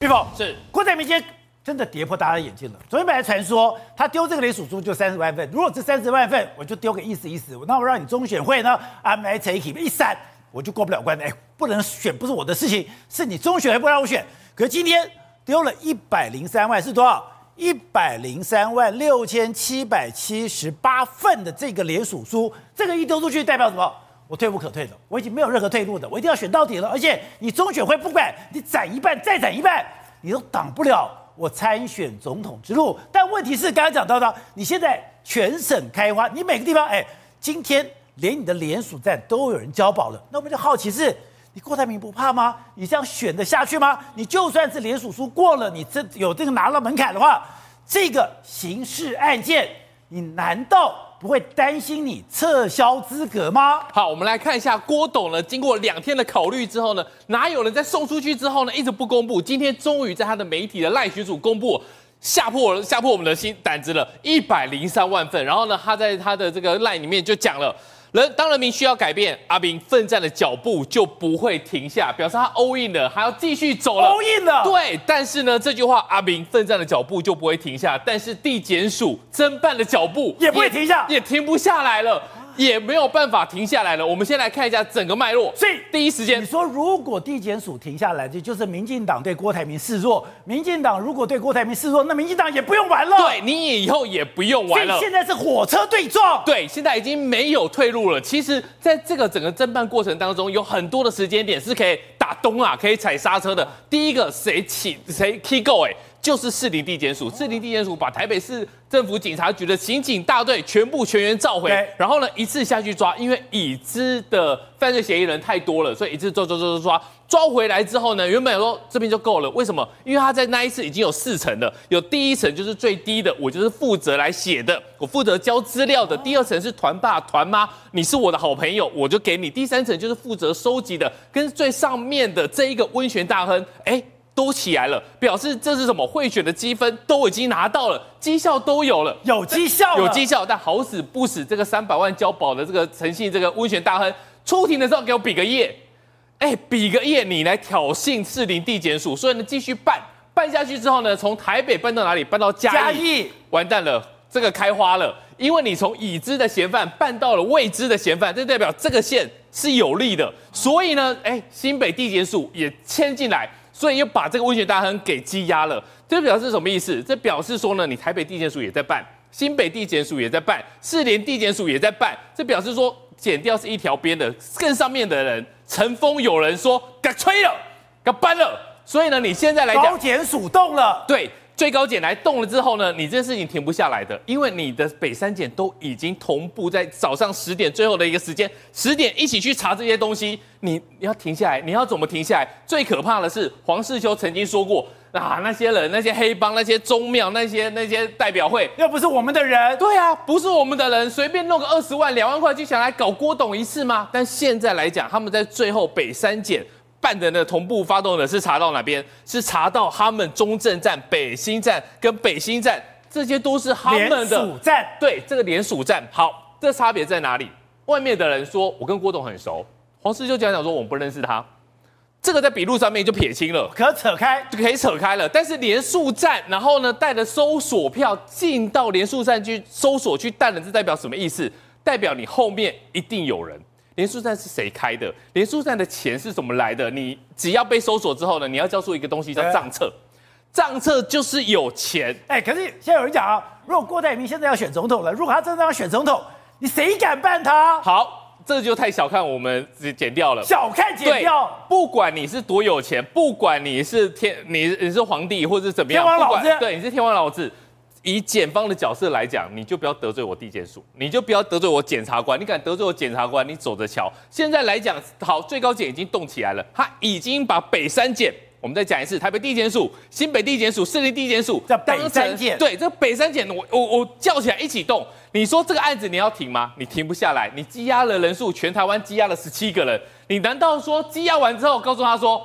玉凤是郭台铭今天真的跌破大家的眼镜了。昨天本来传说他丢这个连署书就三十万份，如果这三十万份我就丢给意思意思，那我让你中选会呢安排陈启一闪，我就过不了关。哎，不能选不是我的事情，是你中选会不让我选。可是今天丢了一百零三万是多少？一百零三万六千七百七十八份的这个连署书，这个一丢出去代表什么？我退无可退的，我已经没有任何退路的，我一定要选到底了。而且你中选会不管你斩一半再斩一半，你都挡不了我参选总统之路。但问题是，刚刚讲到的，你现在全省开花，你每个地方，哎，今天连你的连署站都有人交保了。那我们就好奇是，你郭台铭不怕吗？你这样选得下去吗？你就算是连署书过了，你这有这个拿了门槛的话，这个刑事案件，你难道？不会担心你撤销资格吗？好，我们来看一下郭董呢，经过两天的考虑之后呢，哪有人在送出去之后呢，一直不公布？今天终于在他的媒体的赖群组公布，吓破了吓破我们的心胆子了，一百零三万份。然后呢，他在他的这个赖里面就讲了。人当人民需要改变，阿明奋战的脚步就不会停下，表示他 all in 了，还要继续走了。all in 了，对。但是呢，这句话阿明奋战的脚步就不会停下，但是地检署侦办的脚步也不会停下，也停不下来了。也没有办法停下来了。我们先来看一下整个脉络。所以第一时间，你说如果地检署停下来，这就是民进党对郭台铭示弱。民进党如果对郭台铭示弱，那民进党也不用玩了。对，你以后也不用玩了。现在是火车对撞。对，现在已经没有退路了。其实，在这个整个侦办过程当中，有很多的时间点是可以打东啊，可以踩刹车的。第一个，谁起谁 key go 哎。就是士林地检署，士林地检署把台北市政府警察局的刑警大队全部全员召回，然后呢一次下去抓，因为已知的犯罪嫌疑人太多了，所以一次抓抓抓抓抓，抓回来之后呢，原本说这边就够了，为什么？因为他在那一次已经有四层了，有第一层就是最低的，我就是负责来写的，我负责交资料的；第二层是团爸团妈，你是我的好朋友，我就给你；第三层就是负责收集的，跟最上面的这一个温泉大亨，哎。都起来了，表示这是什么？贿选的积分都已经拿到了，绩效都有了，有绩效，有绩效。但好死不死，这个三百万交保的这个诚信这个温泉大亨出庭的时候给我比个耶，哎，比个耶，你来挑衅士林地检署，所以呢继续办，办下去之后呢，从台北搬到哪里？搬到嘉义，嘉义完蛋了，这个开花了，因为你从已知的嫌犯办到了未知的嫌犯，这代表这个线是有利的，所以呢，哎，新北地检署也牵进来。所以又把这个温泉大亨给羁押了，这表示什么意思？这表示说呢，你台北地检署也在办，新北地检署也在办，四连地检署也在办，这表示说减掉是一条边的，更上面的人乘风有人说给吹了，给搬了，所以呢，你现在来讲，高检署动了，对。最高检来动了之后呢，你这件事情停不下来的，因为你的北三检都已经同步在早上十点最后的一个时间，十点一起去查这些东西，你你要停下来，你要怎么停下来？最可怕的是黄世秋曾经说过啊，那些人、那些黑帮、那些宗庙、那些那些代表会，又不是我们的人。对啊，不是我们的人，随便弄个二十万、两万块就想来搞郭董一次吗？但现在来讲，他们在最后北三检。办的呢，同步发动的是查到哪边？是查到他们中正站、北新站跟北新站，这些都是他们的站。对，这个连署站。好，这差别在哪里？外面的人说我跟郭董很熟，黄世就讲讲说我们不认识他，这个在笔录上面就撇清了，可扯开就可以扯开了。但是连署站，然后呢带着搜索票进到连署站去搜索去带人，这代表什么意思？代表你后面一定有人。连署站是谁开的？连署站的钱是怎么来的？你只要被搜索之后呢，你要交出一个东西叫账册，账册就是有钱。哎，可是现在有人讲啊，如果郭台铭现在要选总统了，如果他真的要选总统，你谁敢办他？好，这就太小看我们剪掉了。小看剪掉，不管你是多有钱，不管你是天，你你是皇帝或者怎么样，天王老子，对，你是天王老子。以检方的角色来讲，你就不要得罪我地检署，你就不要得罪我检察官。你敢得罪我检察官，你走着瞧。现在来讲，好，最高检已经动起来了，他已经把北三检，我们再讲一次，台北地检署、新北地检署、士林地检署叫北三检。对，这北三检，我我我叫起来一起动。你说这个案子你要停吗？你停不下来。你羁押了人数，全台湾羁押了十七个人。你难道说羁押完之后，告诉他说，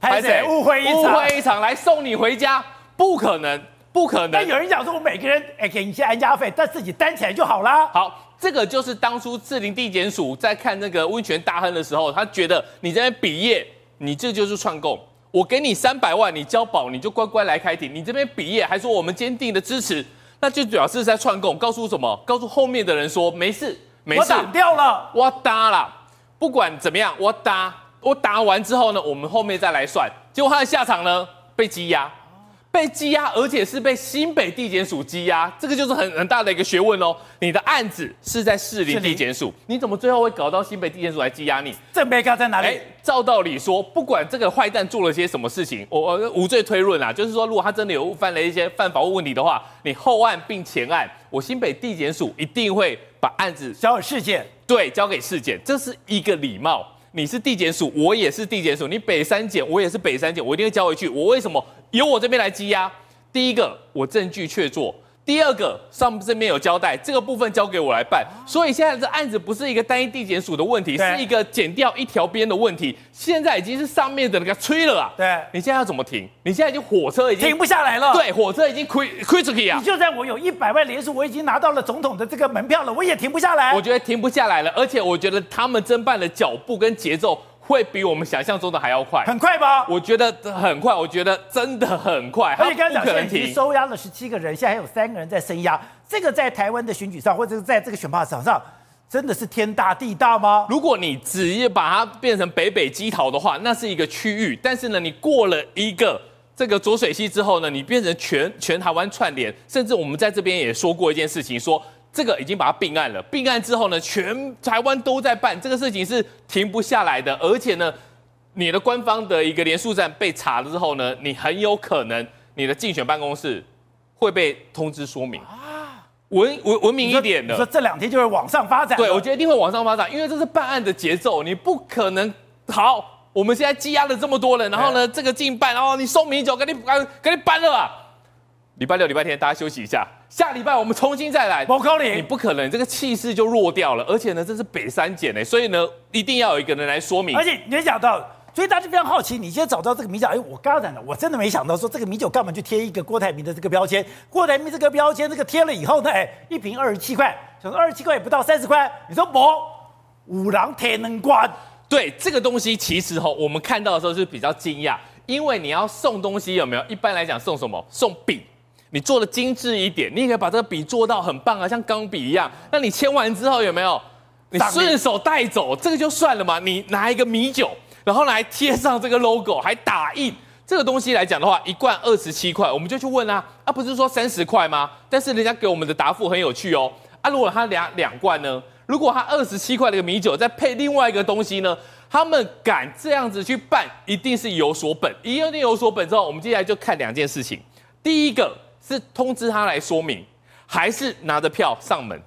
拍谢误会一场，误会一场，来送你回家？不可能。不可能！但有人讲说，我每个人哎给你一些安家费，但自己担起来就好啦。好，这个就是当初志林地检署在看那个温泉大亨的时候，他觉得你在那比业，你这就是串供。我给你三百万，你交保，你就乖乖来开庭。你这边比业还说我们坚定的支持，那就表示在串供，告诉什么？告诉后面的人说没事，没事，我挡掉了，我打了，不管怎么样，我打，我打完之后呢，我们后面再来算。结果他的下场呢，被羁押。被羁押，而且是被新北地检署羁押，这个就是很很大的一个学问哦。你的案子是在市林地检署，你怎么最后会搞到新北地检署来羁押你？这没搞在哪里？哎，照道理说，不管这个坏蛋做了些什么事情，我我无罪推论啊，就是说，如果他真的有犯了一些犯法务问题的话，你后案并前案，我新北地检署一定会把案子交给市检，对，交给市检，这是一个礼貌。你是地检署，我也是地检署，你北三检，我也是北三检，我一定会交回去。我为什么由我这边来羁押？第一个，我证据确凿。第二个，上这边有交代，这个部分交给我来办。所以现在这案子不是一个单一地检署的问题，是一个剪掉一条边的问题。现在已经是上面的那个吹了啊！对，你现在要怎么停？你现在已经火车已经停不下来了。对，火车已经亏亏出去啊！你就算我有一百万连署，我已经拿到了总统的这个门票了，我也停不下来。我觉得停不下来了，而且我觉得他们侦办的脚步跟节奏。会比我们想象中的还要快，很快吧？我觉得很快，我觉得真的很快。而且刚才讲，现在已经收押了十七个人，现在还有三个人在声押。这个在台湾的选举上，或者是在这个选罢场上，真的是天大地大吗？如果你直接把它变成北北基桃的话，那是一个区域。但是呢，你过了一个这个浊水溪之后呢，你变成全全台湾串联，甚至我们在这边也说过一件事情，说。这个已经把它并案了，并案之后呢，全台湾都在办这个事情，是停不下来的。而且呢，你的官方的一个连署站被查了之后呢，你很有可能你的竞选办公室会被通知说明啊，文文文明一点的。你说这两天就会往上发展？对，我觉得一定会往上发展，因为这是办案的节奏，你不可能好。我们现在积压了这么多人，然后呢，这个进办，然后你送米酒，给你赶给你搬了啊。礼拜六、礼拜天大家休息一下，下礼拜我们重新再来。我告你，你不可能，这个气势就弱掉了。而且呢，这是北三检呢，所以呢，一定要有一个人来说明。而且你也讲到，所以大家非常好奇，你现在找到这个米酒，哎，我刚才讲的，我真的没想到说这个米酒干嘛去贴一个郭台铭的这个标签？郭台铭这个标签，这个贴了以后呢，哎，一瓶二十七块，想说二十七块也不到三十块，你说不？五郎铁能关？对，这个东西其实哈，我们看到的时候是比较惊讶，因为你要送东西有没有？一般来讲送什么？送笔。你做的精致一点，你也可以把这个笔做到很棒啊，像钢笔一样。那你签完之后有没有？你顺手带走，这个就算了嘛。你拿一个米酒，然后来贴上这个 logo，还打印这个东西来讲的话，一罐二十七块，我们就去问啊，啊不是说三十块吗？但是人家给我们的答复很有趣哦。啊，如果他两两罐呢？如果他二十七块的一个米酒再配另外一个东西呢？他们敢这样子去办，一定是有所本。一定有所本之后，我们接下来就看两件事情。第一个。是通知他来说明，还是拿着票上门？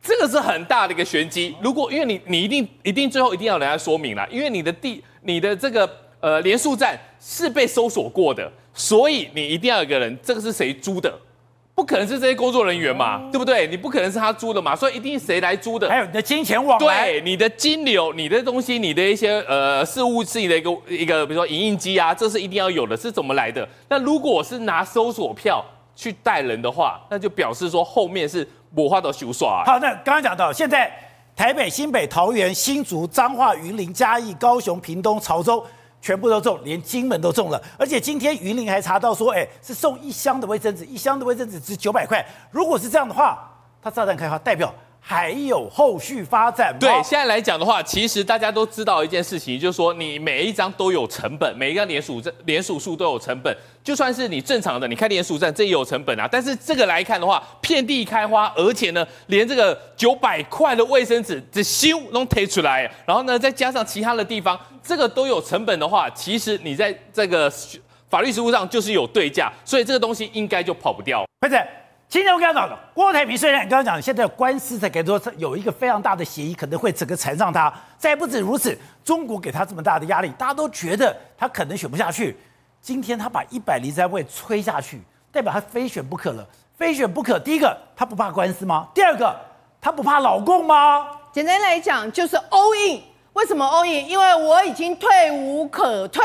这个是很大的一个玄机。如果因为你你一定一定最后一定要人家说明了，因为你的地你的这个呃连署站是被搜索过的，所以你一定要有一个人，这个是谁租的？不可能是这些工作人员嘛，对不对？你不可能是他租的嘛，所以一定是谁来租的？还有你的金钱往来，对，你的金流、你的东西、你的一些呃事务是你的一个一个，比如说影印机啊，这是一定要有的，是怎么来的？那如果是拿搜索票。去带人的话，那就表示说后面是魔化的修耍。好，那刚刚讲到，现在台北、新北、桃园、新竹、彰化、云林、嘉义、高雄、屏东、潮州，全部都中，连金门都中了。而且今天云林还查到说，哎，是送一箱的卫生纸，一箱的卫生纸值九百块。如果是这样的话，他炸弹开花，代表。还有后续发展吗？对，现在来讲的话，其实大家都知道一件事情，就是说你每一张都有成本，每一个连署这连署数都有成本。就算是你正常的，你开连署站，这也有成本啊。但是这个来看的话，遍地开花，而且呢，连这个九百块的卫生纸这修都推出来，然后呢，再加上其他的地方，这个都有成本的话，其实你在这个法律实务上就是有对价，所以这个东西应该就跑不掉。或者。今天我跟他讲的，郭台铭虽然刚刚讲，现在官司在给他说有一个非常大的协议，可能会整个缠上他。再不止如此，中国给他这么大的压力，大家都觉得他可能选不下去。今天他把一百零三位吹下去，代表他非选不可了。非选不可，第一个他不怕官司吗？第二个他不怕老共吗？简单来讲就是 all in。为什么 all in？因为我已经退无可退。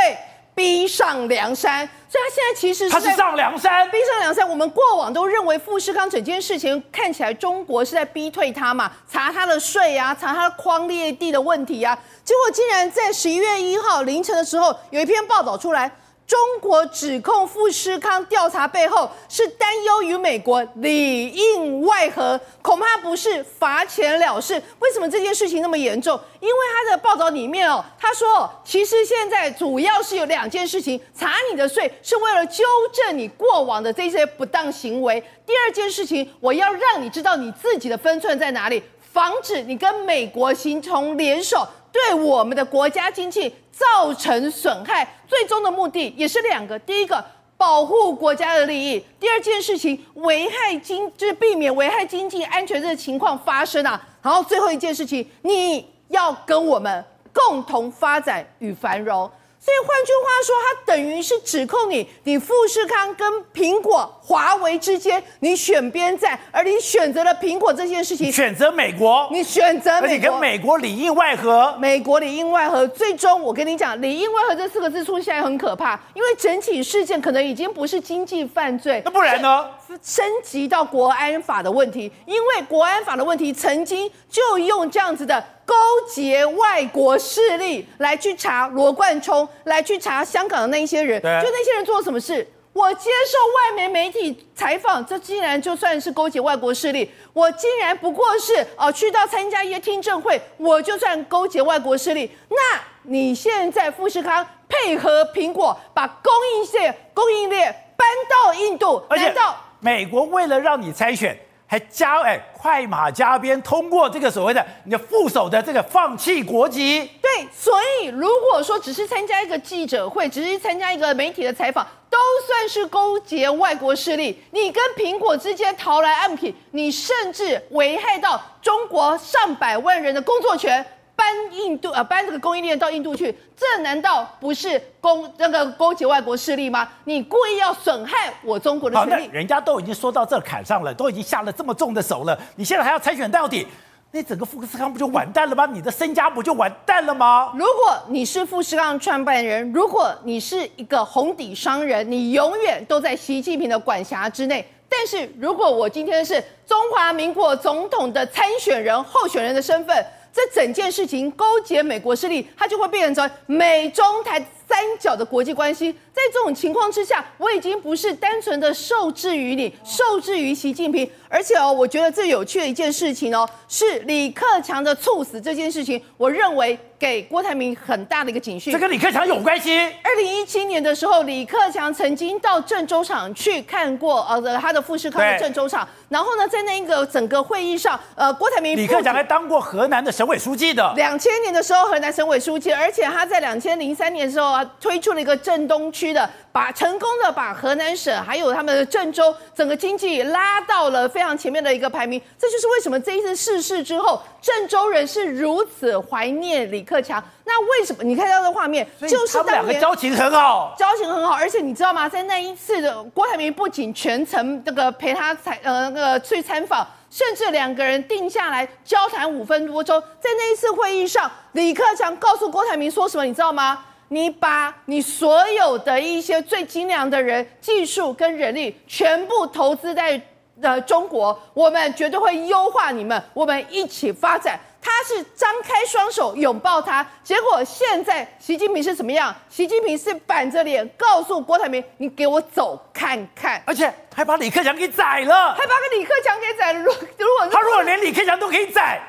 逼上梁山，所以他现在其实是他是上梁山，逼上梁山。我们过往都认为富士康整件事情看起来中国是在逼退他嘛，查他的税啊，查他的框列地的问题啊。结果竟然在十一月一号凌晨的时候，有一篇报道出来，中国指控富士康调查背后是担忧于美国里应外合，恐怕不是罚钱了事。为什么这件事情那么严重？因为他的报道里面哦，他说其实现在主要是有两件事情，查你的税是为了纠正你过往的这些不当行为。第二件事情，我要让你知道你自己的分寸在哪里，防止你跟美国形成联手，对我们的国家经济造成损害。最终的目的也是两个：第一个，保护国家的利益；第二件事情，危害经就是避免危害经济安全这个情况发生啊。然后最后一件事情，你要跟我们共同发展与繁荣。所以换句话说，他等于是指控你，你富士康跟苹果、华为之间，你选边站，而你选择了苹果这件事情，选择美国，你选择美国，而且跟美国里应外合，美国里应外合，最终我跟你讲，里应外合这四个字出现很可怕，因为整体事件可能已经不是经济犯罪，那不然呢？升级到国安法的问题，因为国安法的问题曾经就用这样子的。勾结外国势力来去查罗冠聪，来去查香港的那一些人，对就那些人做了什么事？我接受外媒媒体采访，这竟然就算是勾结外国势力，我竟然不过是哦、呃，去到参加一些听证会，我就算勾结外国势力。那你现在富士康配合苹果，把供应链供应链搬到印度，而且难道美国为了让你参选？还加哎，快马加鞭通过这个所谓的你的副手的这个放弃国籍。对，所以如果说只是参加一个记者会，只是参加一个媒体的采访，都算是勾结外国势力。你跟苹果之间逃来暗品，你甚至危害到中国上百万人的工作权。搬印度呃，搬这个供应链到印度去，这难道不是勾那个勾结外国势力吗？你故意要损害我中国的权利？人家都已经说到这坎上了，都已经下了这么重的手了，你现在还要参选到底？那整个富士康不就完蛋了吗？你的身家不就完蛋了吗？如果你是富士康创办人，如果你是一个红底商人，你永远都在习近平的管辖之内。但是如果我今天是中华民国总统的参选人、候选人的身份，这整件事情勾结美国势力，它就会变成美中台三角的国际关系。在这种情况之下，我已经不是单纯的受制于你，受制于习近平。而且哦，我觉得最有趣的一件事情哦，是李克强的猝死这件事情，我认为给郭台铭很大的一个警讯。这跟李克强有关系？二零一七年的时候，李克强曾经到郑州厂去看过呃他的富士康的郑州厂，然后呢，在那一个整个会议上，呃，郭台铭李克强还当过河南的省委书记的。两千年的时候，河南省委书记，而且他在两千零三年的时候啊，推出了一个郑东区的，把成功的把河南省还有他们的郑州整个经济拉到了非常前面的一个排名。这就是为什么这一次逝世之后，郑州人是如此怀念李克强。那为什么你看到的画面，就是他们两个交情很好，交情很好，而且你知道吗？在那一次的郭台铭不仅全程这个陪他采呃那个去参访。甚至两个人定下来交谈五分多钟，在那一次会议上，李克强告诉郭台铭说什么，你知道吗？你把你所有的一些最精良的人、技术跟人力全部投资在呃中国，我们绝对会优化你们，我们一起发展。他是张开双手拥抱他，结果现在习近平是怎么样？习近平是板着脸告诉郭台铭：“你给我走看看。”而且还把李克强给宰了，还把个李克强给宰了。如如果他如果连李克强都可以宰，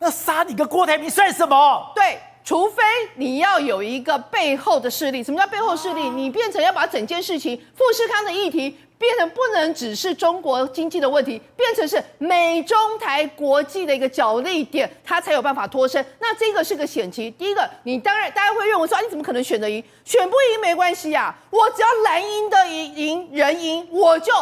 那杀你个郭台铭算什么？对，除非你要有一个背后的势力。什么叫背后势力？你变成要把整件事情富士康的议题。变成不能只是中国经济的问题，变成是美中台国际的一个角力点，它才有办法脱身。那这个是个险棋。第一个，你当然大家会认为说，啊，你怎么可能选得赢？选不赢没关系呀，我只要蓝赢的赢赢人赢，我就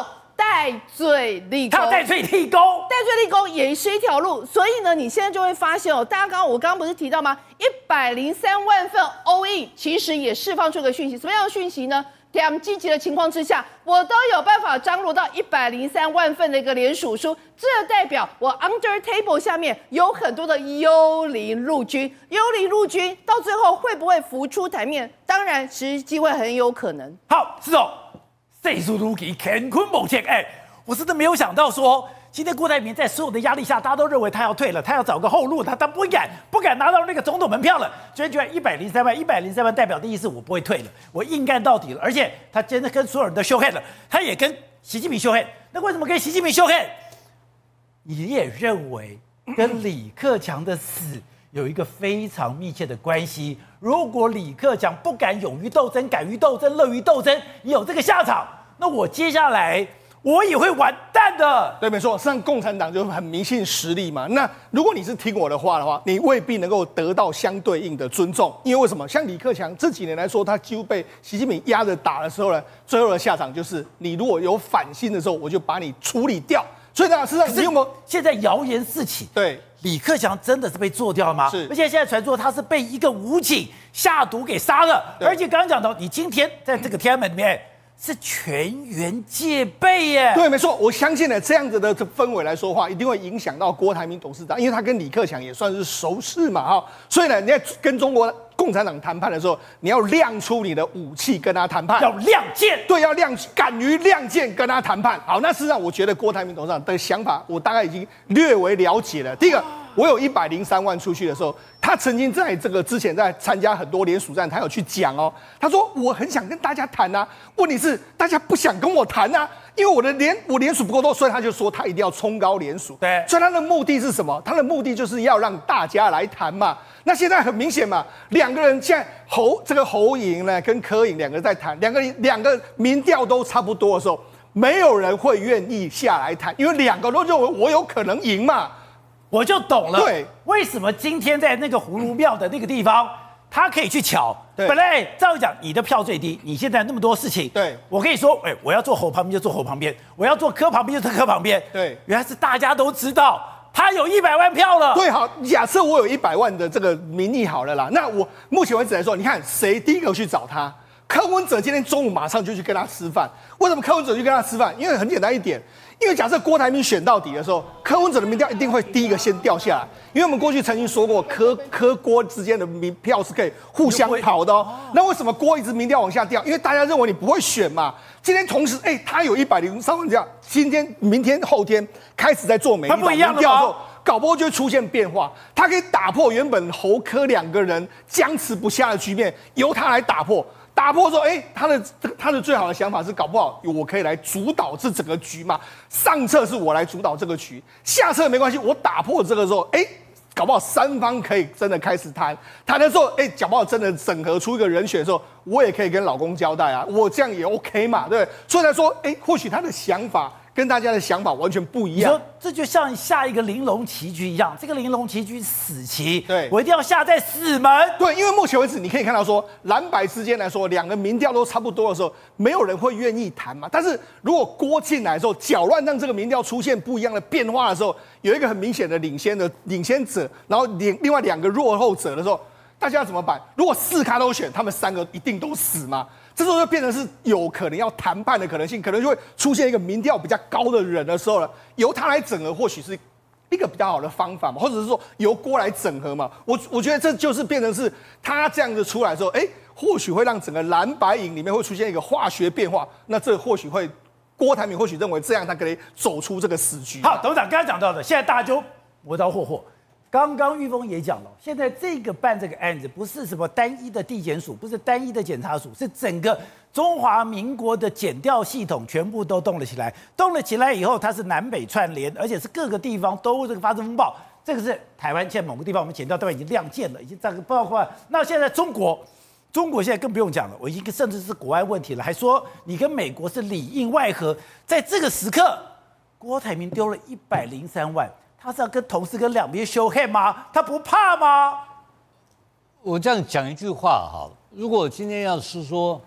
戴罪立功。他戴罪立功，戴罪立功也是一条路。所以呢，你现在就会发现哦，大家刚刚我刚刚不是提到吗？一百零三万份 all in，其实也释放出一个讯息，什么样的讯息呢？这样积极的情况之下，我都有办法张罗到一百零三万份的一个联署书，这代表我 under table 下面有很多的幽灵陆军，幽灵陆军到最后会不会浮出台面？当然，其实机会很有可能。好，是哦，岁数如棋，乾坤莫测。哎，我真的没有想到说，今天郭台铭在所有的压力下，大家都认为他要退了，他要找个后路，他他不敢不敢拿到那个总统门票了。居然居然一百零三万，一百零三万代表的意思，我不会退了，我硬干到底了。而且他真的跟所有人都秀黑了，他也跟习近平秀黑。那为什么跟习近平秀黑？你也认为跟李克强的死有一个非常密切的关系？如果李克强不敢勇于斗争，敢于斗争，乐于斗争，你有这个下场，那我接下来。我也会完蛋的。对，没错，像共产党就很迷信实力嘛。那如果你是听我的话的话，你未必能够得到相对应的尊重。因为为什么？像李克强这几年来说，他几乎被习近平压着打的时候呢，最后的下场就是你如果有反心的时候，我就把你处理掉。所以呢，事实上，你有没有现在谣言四起？对，李克强真的是被做掉了吗？是。而且现在传说他是被一个武警下毒给杀了。而且刚刚讲到，你今天在这个天安门里面。是全员戒备耶，对，没错，我相信呢，这样子的氛围来说话，一定会影响到郭台铭董事长，因为他跟李克强也算是熟识嘛，哈，所以呢，你在跟中国共产党谈判的时候，你要亮出你的武器跟他谈判，要亮剑，对，要亮，敢于亮剑跟他谈判。好，那事实上，我觉得郭台铭董事长的想法，我大概已经略微了解了。第一个。我有一百零三万出去的时候，他曾经在这个之前在参加很多联署战，他有去讲哦。他说我很想跟大家谈呐，问题是大家不想跟我谈呐，因为我的联我联署不够多，所以他就说他一定要冲高联署。对，所以他的目的是什么？他的目的就是要让大家来谈嘛。那现在很明显嘛，两个人现在侯这个侯莹呢跟柯颖两个人在谈，两个两个民调都差不多的时候，没有人会愿意下来谈，因为两个都认为我有可能赢嘛。我就懂了，对，为什么今天在那个葫芦庙的那个地方，他可以去抢？对，本来照讲你的票最低，你现在那么多事情，对，我可以说，哎，我要坐侯旁边就坐侯旁边，我要坐柯旁边就坐柯旁边，对，原来是大家都知道他有一百万票了。对，好，假设我有一百万的这个名义好了啦，那我目前为止来说，你看谁第一个去找他？柯文哲今天中午马上就去跟他吃饭。为什么柯文哲去跟他吃饭？因为很简单一点。因为假设郭台铭选到底的时候，柯文哲的民调一定会第一个先掉下来。因为我们过去曾经说过，柯柯郭之间的民票是可以互相跑的哦。那为什么郭一直民调往下掉？因为大家认为你不会选嘛。今天同时，哎，他有一百零三万票，今天、明天、后天开始在做民调的时候，搞不好就会出现变化。他可以打破原本侯柯两个人僵持不下的局面，由他来打破。打破说，哎、他的他的最好的想法是，搞不好我可以来主导这整个局嘛。上策是我来主导这个局，下策没关系，我打破这个时候，哎、搞不好三方可以真的开始谈。谈的时候，哎、搞不好真的整合出一个人选的时候，我也可以跟老公交代啊，我这样也 OK 嘛，对不对？所以来说，哎、或许他的想法。跟大家的想法完全不一样。说这就像下一个玲珑棋局一样，这个玲珑棋局死棋，对，我一定要下在死门。对，因为目前为止你可以看到说，蓝白之间来说，两个民调都差不多的时候，没有人会愿意谈嘛。但是如果郭进来的时候，搅乱让这个民调出现不一样的变化的时候，有一个很明显的领先的领先者，然后另另外两个落后者的时候，大家要怎么办？如果四咖都选，他们三个一定都死吗？这时候就变成是有可能要谈判的可能性，可能就会出现一个民调比较高的人的时候了，由他来整合，或许是一个比较好的方法嘛，或者是说由郭来整合嘛。我我觉得这就是变成是他这样子出来之后，哎，或许会让整个蓝白营里面会出现一个化学变化。那这或许会郭台铭或许认为这样他可以走出这个死局。好，董事长刚才讲到的，现在大家就磨刀霍霍。刚刚玉峰也讲了，现在这个办这个案子不是什么单一的地检署，不是单一的检察署，是整个中华民国的检调系统全部都动了起来。动了起来以后，它是南北串联，而且是各个地方都这个发生风暴。这个是台湾现在某个地方，我们检调单位已经亮剑了，已经这个包括那现在中国，中国现在更不用讲了，我已经甚至是国外问题了，还说你跟美国是里应外合。在这个时刻，郭台铭丢了一百零三万。他是要跟同事跟两边 show hand 吗？他不怕吗？我这样讲一句话哈，如果今天要是说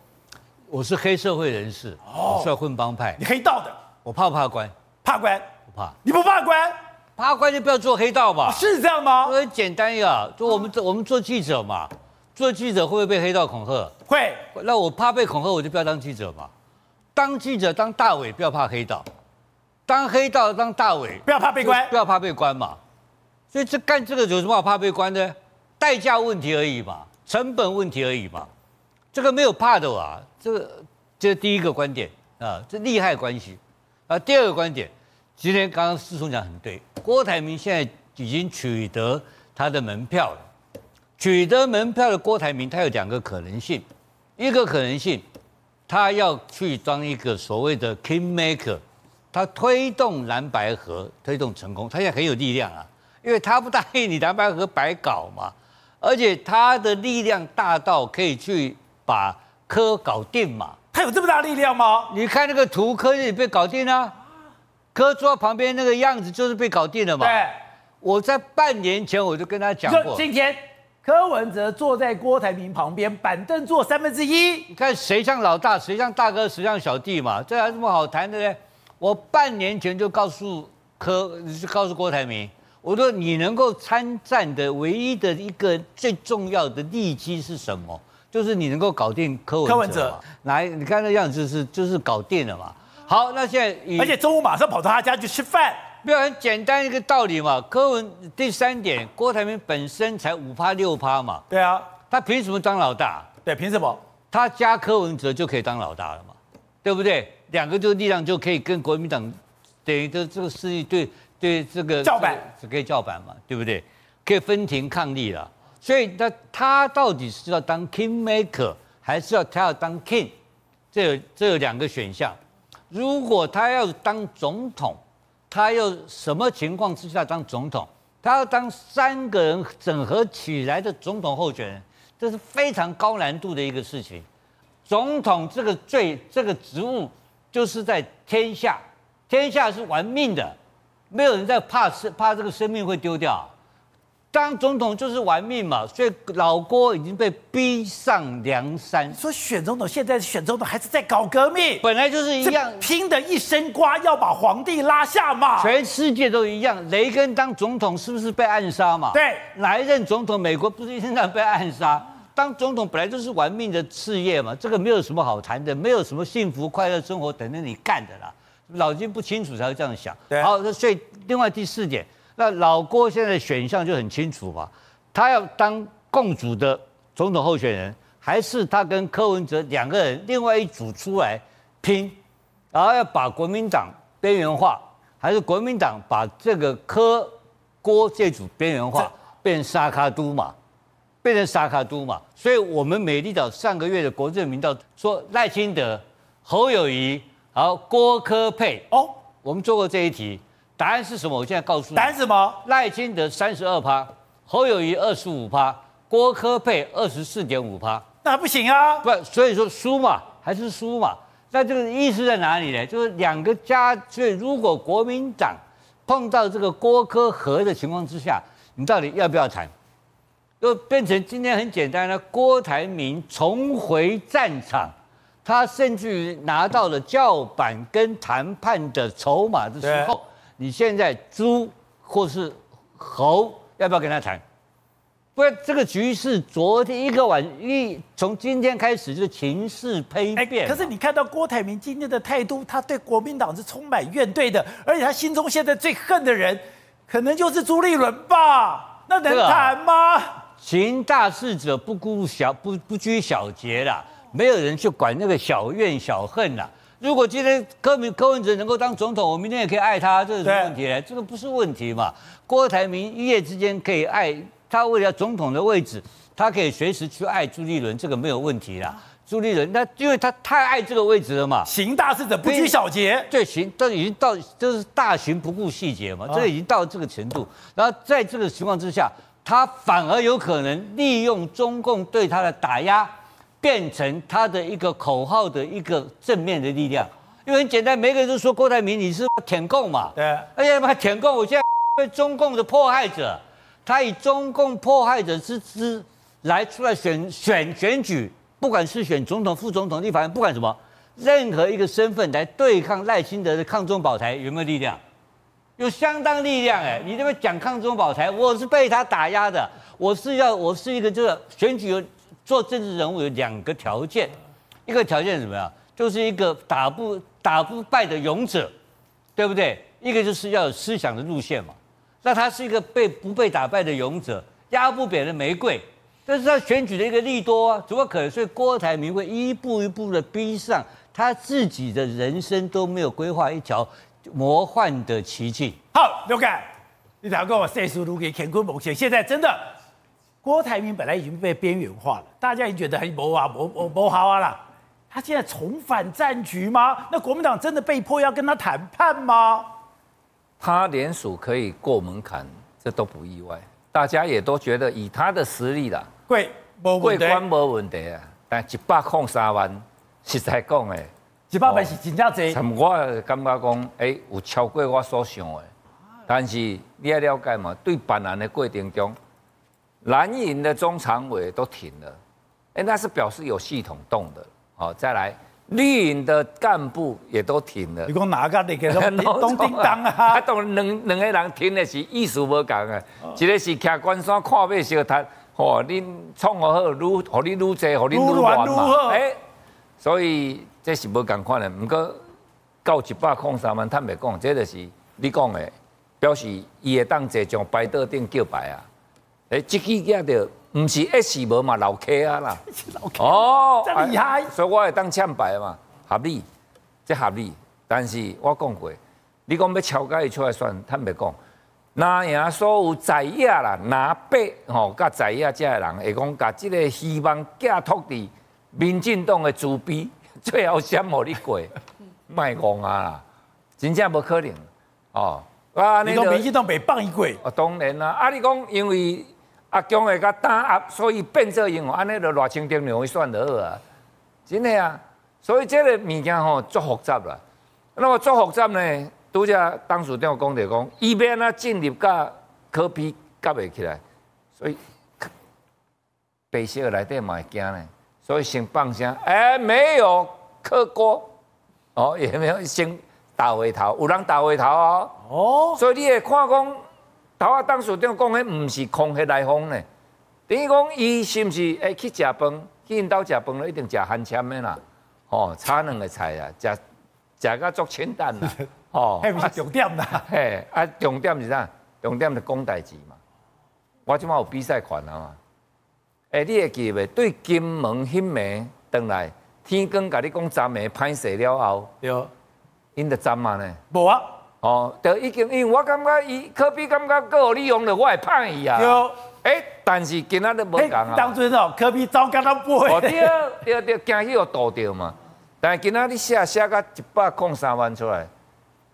我是黑社会人士，哦、我是要混帮派，你黑道的，我怕不怕官？怕官？不怕。你不怕官？怕官就不要做黑道吧？是这样吗？很简单呀，就我们、哦、我们做记者嘛，做记者会不会被黑道恐吓？会。那我怕被恐吓，我就不要当记者嘛。当记者当大伟，不要怕黑道。当黑道当大伟，不要怕被关，不要怕被关嘛。所以这干这个有什么好怕被关的？代价问题而已嘛，成本问题而已嘛。这个没有怕的啊。这个这是第一个观点啊，这利害关系啊。第二个观点，今天刚刚思聪讲很对，郭台铭现在已经取得他的门票了。取得门票的郭台铭，他有两个可能性，一个可能性，他要去当一个所谓的 king maker，他推动蓝白河推动成功，他现在很有力量啊，因为他不答应你蓝白河白搞嘛，而且他的力量大到可以去把科搞定嘛，他有这么大力量吗？你看那个图，科也被搞定啊，科坐旁边那个样子就是被搞定了嘛。对，我在半年前我就跟他讲过，今天。柯文哲坐在郭台铭旁边，板凳坐三分之一。你看谁像老大，谁像大哥，谁像小弟嘛？这还这么好谈的呢？我半年前就告诉柯，就告诉郭台铭，我说你能够参战的唯一的一个最重要的利基是什么？就是你能够搞定柯文哲。柯文哲来，你看那样子是就是搞定了嘛？好，那现在而且中午马上跑到他家去吃饭。没有很简单一个道理嘛，柯文第三点，郭台铭本身才五趴六趴嘛，对啊，他凭什么当老大？对，凭什么？他加柯文哲就可以当老大了嘛，对不对？两个这个力量就可以跟国民党等于这这个势力对对这个叫板，只可以叫板嘛，对不对？可以分庭抗礼了。所以那他到底是要当 king maker，还是要他要当 king？这有这有两个选项。如果他要当总统。他要什么情况之下当总统？他要当三个人整合起来的总统候选人，这是非常高难度的一个事情。总统这个最这个职务，就是在天下，天下是玩命的，没有人在怕生怕这个生命会丢掉。当总统就是玩命嘛，所以老郭已经被逼上梁山。说选总统，现在选总统还是在搞革命，本来就是一样，拼的一身瓜，要把皇帝拉下马。全世界都一样，雷根当总统是不是被暗杀嘛？对，哪一任总统美国不是现在被暗杀？当总统本来就是玩命的事业嘛，这个没有什么好谈的，没有什么幸福快乐生活等着你干的啦。脑筋不清楚才会这样想。对，好，那所以另外第四点。那老郭现在的选项就很清楚嘛，他要当共主的总统候选人，还是他跟柯文哲两个人另外一组出来拼，然后要把国民党边缘化，还是国民党把这个柯郭这组边缘化，变沙卡都嘛，变成沙卡都嘛。所以我们美丽岛上个月的国政民调说赖清德、侯友谊，然后郭科佩哦，我们做过这一题。答案是什么？我现在告诉你。答案是什么？赖清德三十二趴，侯友谊二十五趴，郭科佩二十四点五趴。那不行啊！不，所以说输嘛，还是输嘛。那这个意思在哪里呢？就是两个家，所以如果国民党碰到这个郭科和的情况之下，你到底要不要谈？就变成今天很简单了，郭台铭重回战场，他甚至于拿到了叫板跟谈判的筹码的时候。你现在猪或是猴要不要跟他谈？不然这个局势昨天一个晚一从今天开始就情势丕变。可是你看到郭台铭今天的态度，他对国民党是充满怨怼的，而且他心中现在最恨的人，可能就是朱立伦吧？那能谈吗？行大事者不顾小不不拘小节啦，没有人去管那个小怨小恨啦。如果今天柯明柯文哲能够当总统，我明天也可以爱他，这是什么问题呢？这个不是问题嘛。郭台铭一夜之间可以爱他，为了总统的位置，他可以随时去爱朱立伦，这个没有问题啦。朱立伦，那因为他太爱这个位置了嘛。行大事者不拘小节，对，行都已经到就是大行不顾细节嘛，这已经到这个程度。然后在这个情况之下，他反而有可能利用中共对他的打压。变成他的一个口号的一个正面的力量，因为很简单，每个人都说郭台铭你是舔共嘛，对，而且他舔共，我现在被中共的迫害者，他以中共迫害者之姿来出来选选选举，不管是选总统、副总统、立法院，不管什么，任何一个身份来对抗赖清德的抗中保台，有没有力量？有相当力量哎！你这边讲抗中保台，我是被他打压的，我是要我是一个这个选举。做政治人物有两个条件，一个条件是什么样？就是一个打不打不败的勇者，对不对？一个就是要有思想的路线嘛。那他是一个被不被打败的勇者，压不扁的玫瑰，这是他选举的一个利多啊，怎么可能？所以郭台铭会一步一步的逼上他自己的人生都没有规划一条魔幻的奇迹。好，刘干，你讲跟我岁数如给乾坤某些，现在真的郭台铭本来已经被边缘化了，大家已经觉得很某啊某某某好啊了，他现在重返战局吗？那国民党真的被迫要跟他谈判吗？他连署可以过门槛，这都不意外，大家也都觉得以他的实力啦，贵贵官没问题啊。但一百零三万，实在讲诶，一百万是真正多。我感觉讲，诶，有超过我所想的。但是你要了解嘛，对办案的过程中，蓝营的中常委都停了，诶，那是表示有系统动的。好，再来绿营的干部也都停了。你讲哪个那个东叮当啊？啊，当两两个人停的是意思无同啊，一个是徛关山看马小摊。哦，你创好好，愈互你愈济，互你愈乱嘛。哎、欸，所以这是无共款的。不过到一百空三万，坦白讲，这就是你讲的，表示伊会当坐上牌桌顶叫牌啊。诶、欸，这支也着，唔是一时无嘛，老 K 啊啦。哦，真厉害。所以我会当欠牌嘛，合理，这合理。但是我讲过，你讲要超改伊出来选，坦白讲。拿赢所有在野啦，拿八吼，甲在野这人会讲，甲即个希望寄托伫民进党的主笔，最后先无你过，卖讲啊啦，真正无可能哦。啊，你讲民进党袂放伊过？哦，当然啦。啊，你讲因为阿强会甲打压，所以变做用安尼就偌清点两会算得好啊，真的啊。所以这个物件吼，足复杂啦。那么足复杂呢？拄只当时长讲着讲，伊要安怎进入甲科比夹袂起来，所以 白色内底嘛会惊呢，所以先放声，哎、欸，没有磕锅，哦，也没有先打回头，有人打回头哦，哦，所以你会看讲，头啊当时长讲迄毋是空穴来风呢，等于讲伊是毋是会去食饭，去因兜食饭了，一定食韩签的啦，哦，炒两个菜啊，食食甲足清淡啦。哦，迄毋是重点啦。嘿，啊，重点是啥？重点是讲代志嘛。我即马有比赛权啊嘛。诶，你会记袂？对金门迄暝转来，天光甲你讲昨暝歹势了后，对，因着昨嘛呢？无啊。哦，就已经，因为我感觉伊科比感觉够有利用了，我会拍伊啊。对。诶，但是今仔日无共啊。当阵哦，科比走甲他背。哦，对，对对，惊伊有倒掉嘛。但是今仔日写写甲一百零三万出来。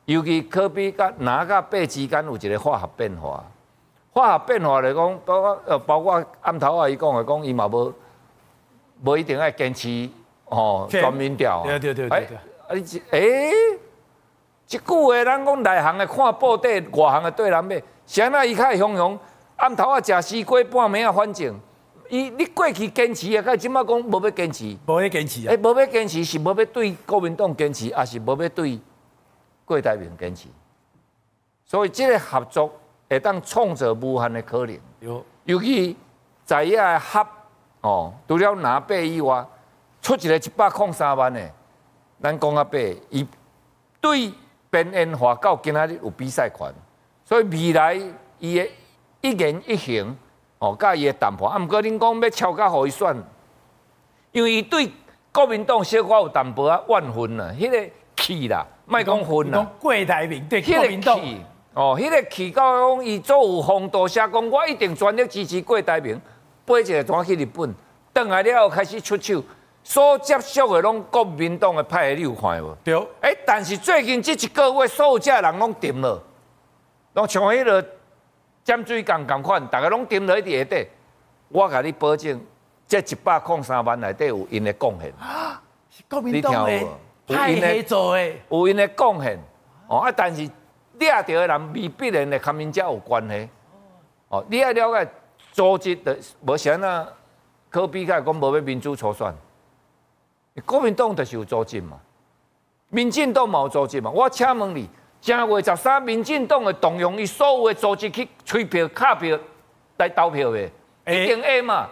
尤其科比甲哪甲八之间有一个化学变化，化学变化来讲，包括呃包括暗头啊，伊讲的讲，伊嘛无无一定爱坚持哦全民调。对对对对对。啊你诶，即句话咱讲内行的看报底，外行的对人买。啥那伊较会雄雄，暗头啊食西瓜半暝啊，反正伊你过去坚持啊，甲即马讲无要坚持。无要坚持啊。诶，无要坚持是无要对国民党坚持，还是无要对？郭台铭坚持，所以即个合作会当创造无限的可能。有，尤其在野合哦，除了拿八以外，出一个一百空三万的，咱讲啊八，伊对边缘化到今仔日有比赛权，所以未来伊的一言一行哦，甲伊的谈判，啊，毋过恁讲要超甲互伊选，因为伊对国民党小可有淡薄仔怨恨啊，迄个气啦。莫讲恨啦，讲郭台铭对国民党哦，迄、那个气到讲伊做有风度，写讲我一定全力支持郭台铭，背一个转去日本，转来了后开始出手，所接触的拢国民党的派系，你有看无？对。哎，但是最近这一个月，所有这人拢沉了，拢像迄个尖水工共款，逐个拢定了一点下底。我甲你保证，这一百空三万内底有因的贡献。啊，是国民党的。太黑做诶，有因的贡献哦啊！但是掠到的人未必然的，跟民家有关系哦。你要了解组织的，无像那柯 P 开讲无要民主初选，国民党就是有组织嘛，民进党嘛有组织嘛。我请问你，正月十三，民进党会动用伊所有的组织去催票、卡票来投票的，一定会嘛？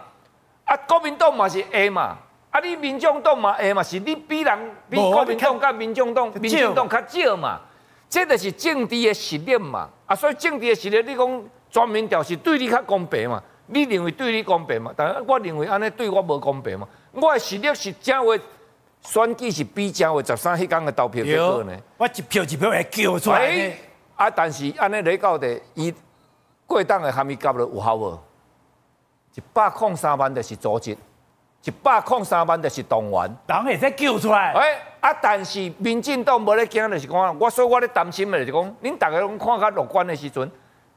啊，国民党嘛是会嘛？啊！你民众党嘛，会嘛，是你比人比国民党甲民众党、民进党较少嘛？这就是政治的实力嘛。啊，所以政治的实力，你讲全民调是对你较公平嘛？你认为对你公平嘛？但系我认为安尼对我无公平嘛？我的实力是正话选举是比正月十三迄天的投票结果呢？我一票一票会叫出来呢。啊，但是安尼来到的，伊过档的含义夹了有效无？一百零三万的是组织，一百空三万就是动员，人会使救出来。哎，啊，但是民进党无咧惊，就是讲，我所以我咧担心的就是讲，恁大家拢看较乐观的时阵，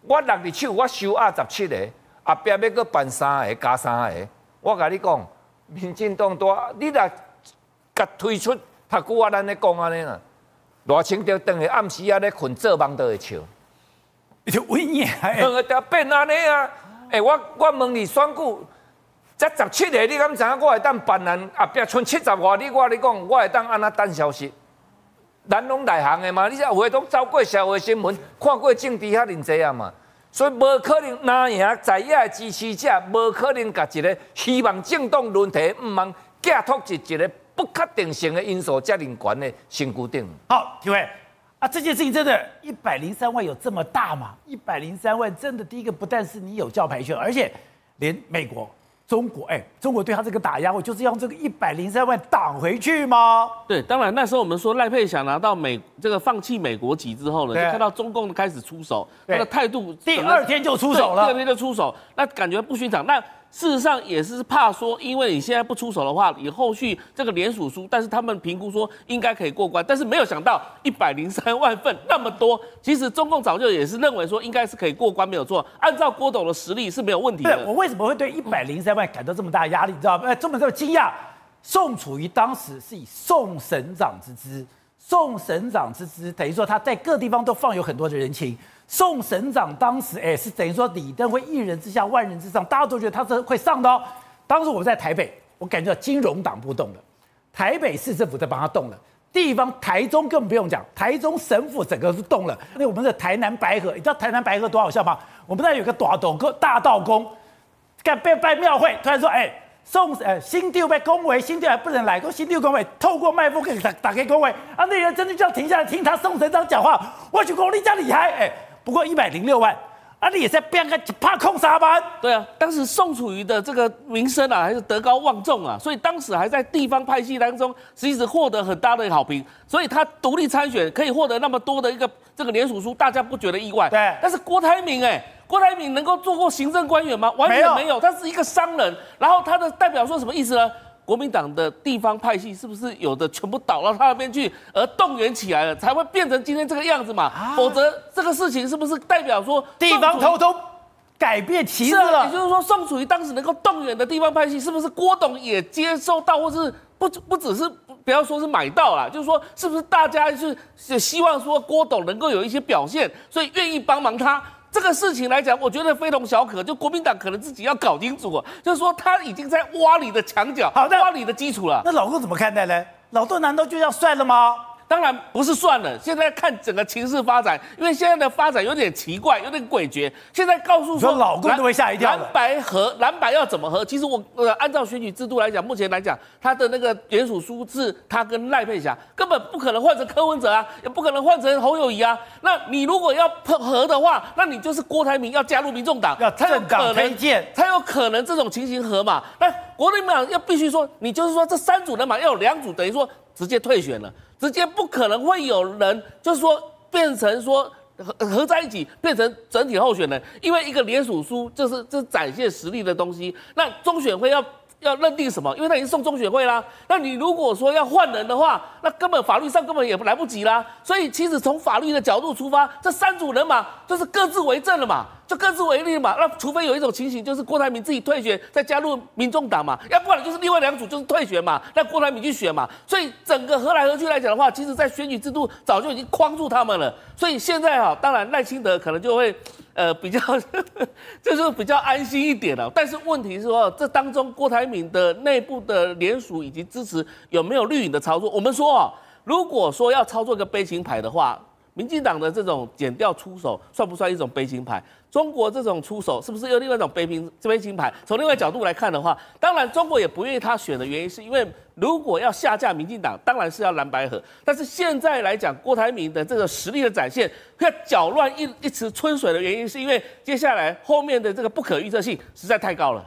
我六日手我收押十七个，后壁要搁办三个加三个，我甲你讲，民进党多，你若甲推出，读久啊，咱咧讲安尼啦。偌清着等于暗时啊咧困做梦都会笑，你就稳赢，两个就变安尼啊！哎、欸，我我问你选举，才十七个你敢知影？我会当办人后壁剩七十外，你我你讲，我会当安那等消息？咱拢内行的嘛，你只有诶拢走过社会新闻，看过政治遐尔济啊嘛，所以无可能拿赢在野支持者，无可能甲一个希望政党问题，毋茫寄托一一个。不确定性的因素加连关的新固定。好，体会啊，这件事情真的，一百零三万有这么大吗？一百零三万真的，第一个不但是你有教牌权，而且连美国、中国，哎，中国对他这个打压，我就是要用这个一百零三万挡回去吗？对，当然那时候我们说赖佩霞拿到美这个放弃美国籍之后呢，就看到中共开始出手，他的态度第二天就出手了，第二天就出手，那感觉不寻常。那事实上也是怕说，因为你现在不出手的话，你后续这个联署书，但是他们评估说应该可以过关，但是没有想到一百零三万份那么多，其实中共早就也是认为说应该是可以过关没有错，按照郭董的实力是没有问题的。我为什么会对一百零三万感到这么大压力？你知道吗？这么这么惊讶？宋楚瑜当时是以宋省长之姿，宋省长之姿等于说他在各地方都放有很多的人情。宋省长当时哎，是等于说李登辉一人之下万人之上，大家都觉得他是会上的哦。当时我在台北，我感觉到金融党不动了，台北市政府在帮他动了，地方台中更不用讲，台中省府整个是动了。那我们的台南白河，你知道台南白河多好笑吗？我们那有个大道公大道公，干办办庙会，突然说哎，宋呃新店被恭维，新店还不能来，说新店恭维，透过麦克风打打开恭维，啊，那人真的就要停下来听他宋省长讲话，我去讲你家厉害哎。不过一百零六万，啊，你也在变个一百空三万。对啊，当时宋楚瑜的这个名声啊，还是德高望重啊，所以当时还在地方派系当中，其实获得很大的好评。所以他独立参选，可以获得那么多的一个这个连署书，大家不觉得意外。对。但是郭台铭，哎，郭台铭能够做过行政官员吗？完全没有，他是一个商人。然后他的代表说什么意思呢？国民党的地方派系是不是有的全部倒到他那边去，而动员起来了，才会变成今天这个样子嘛？啊、否则这个事情是不是代表说地方偷偷改变旗帜了？啊、也就是说，宋楚瑜当时能够动员的地方派系，是不是郭董也接受到，或是不不只是不要说是买到了，就是说是不是大家是是希望说郭董能够有一些表现，所以愿意帮忙他？这个事情来讲，我觉得非同小可。就国民党可能自己要搞清楚啊，就是说他已经在挖你的墙角，好，挖你的基础了。那老共怎么看待呢？老邓难道就要算了吗？当然不是算了，现在看整个情势发展，因为现在的发展有点奇怪，有点诡谲。现在告诉说，老公都会吓一跳。蓝白合，蓝白要怎么合？其实我呃，按照选举制度来讲，目前来讲，他的那个联署书是他跟赖佩霞，根本不可能换成柯文哲啊，也不可能换成侯友谊啊。那你如果要合的话，那你就是郭台铭要加入民众党，要政党推荐，才有可能这种情形合嘛。那国民党要必须说，你就是说这三组人马要有两组，等于说直接退选了。直接不可能会有人，就是说变成说合合在一起变成整体候选人，因为一个联署书就是这是展现实力的东西。那中选会要要认定什么？因为他已经送中选会啦。那你如果说要换人的话，那根本法律上根本也来不及啦。所以其实从法律的角度出发，这三组人马就是各自为政了嘛。就各自为例嘛，那除非有一种情形，就是郭台铭自己退选，再加入民众党嘛，要不然就是另外两组就是退选嘛，那郭台铭去选嘛。所以整个合来合去来讲的话，其实在选举制度早就已经框住他们了。所以现在啊，当然赖清德可能就会呃比较呵呵，就是比较安心一点了。但是问题是说，这当中郭台铭的内部的联署以及支持有没有绿营的操作？我们说啊，如果说要操作一个悲情牌的话。民进党的这种减掉出手，算不算一种悲情牌？中国这种出手，是不是又另外一种悲情悲情牌？从另外角度来看的话，当然中国也不愿意他选的原因，是因为如果要下架民进党，当然是要蓝白合。但是现在来讲，郭台铭的这个实力的展现，要搅乱一一池春水的原因，是因为接下来后面的这个不可预测性实在太高了。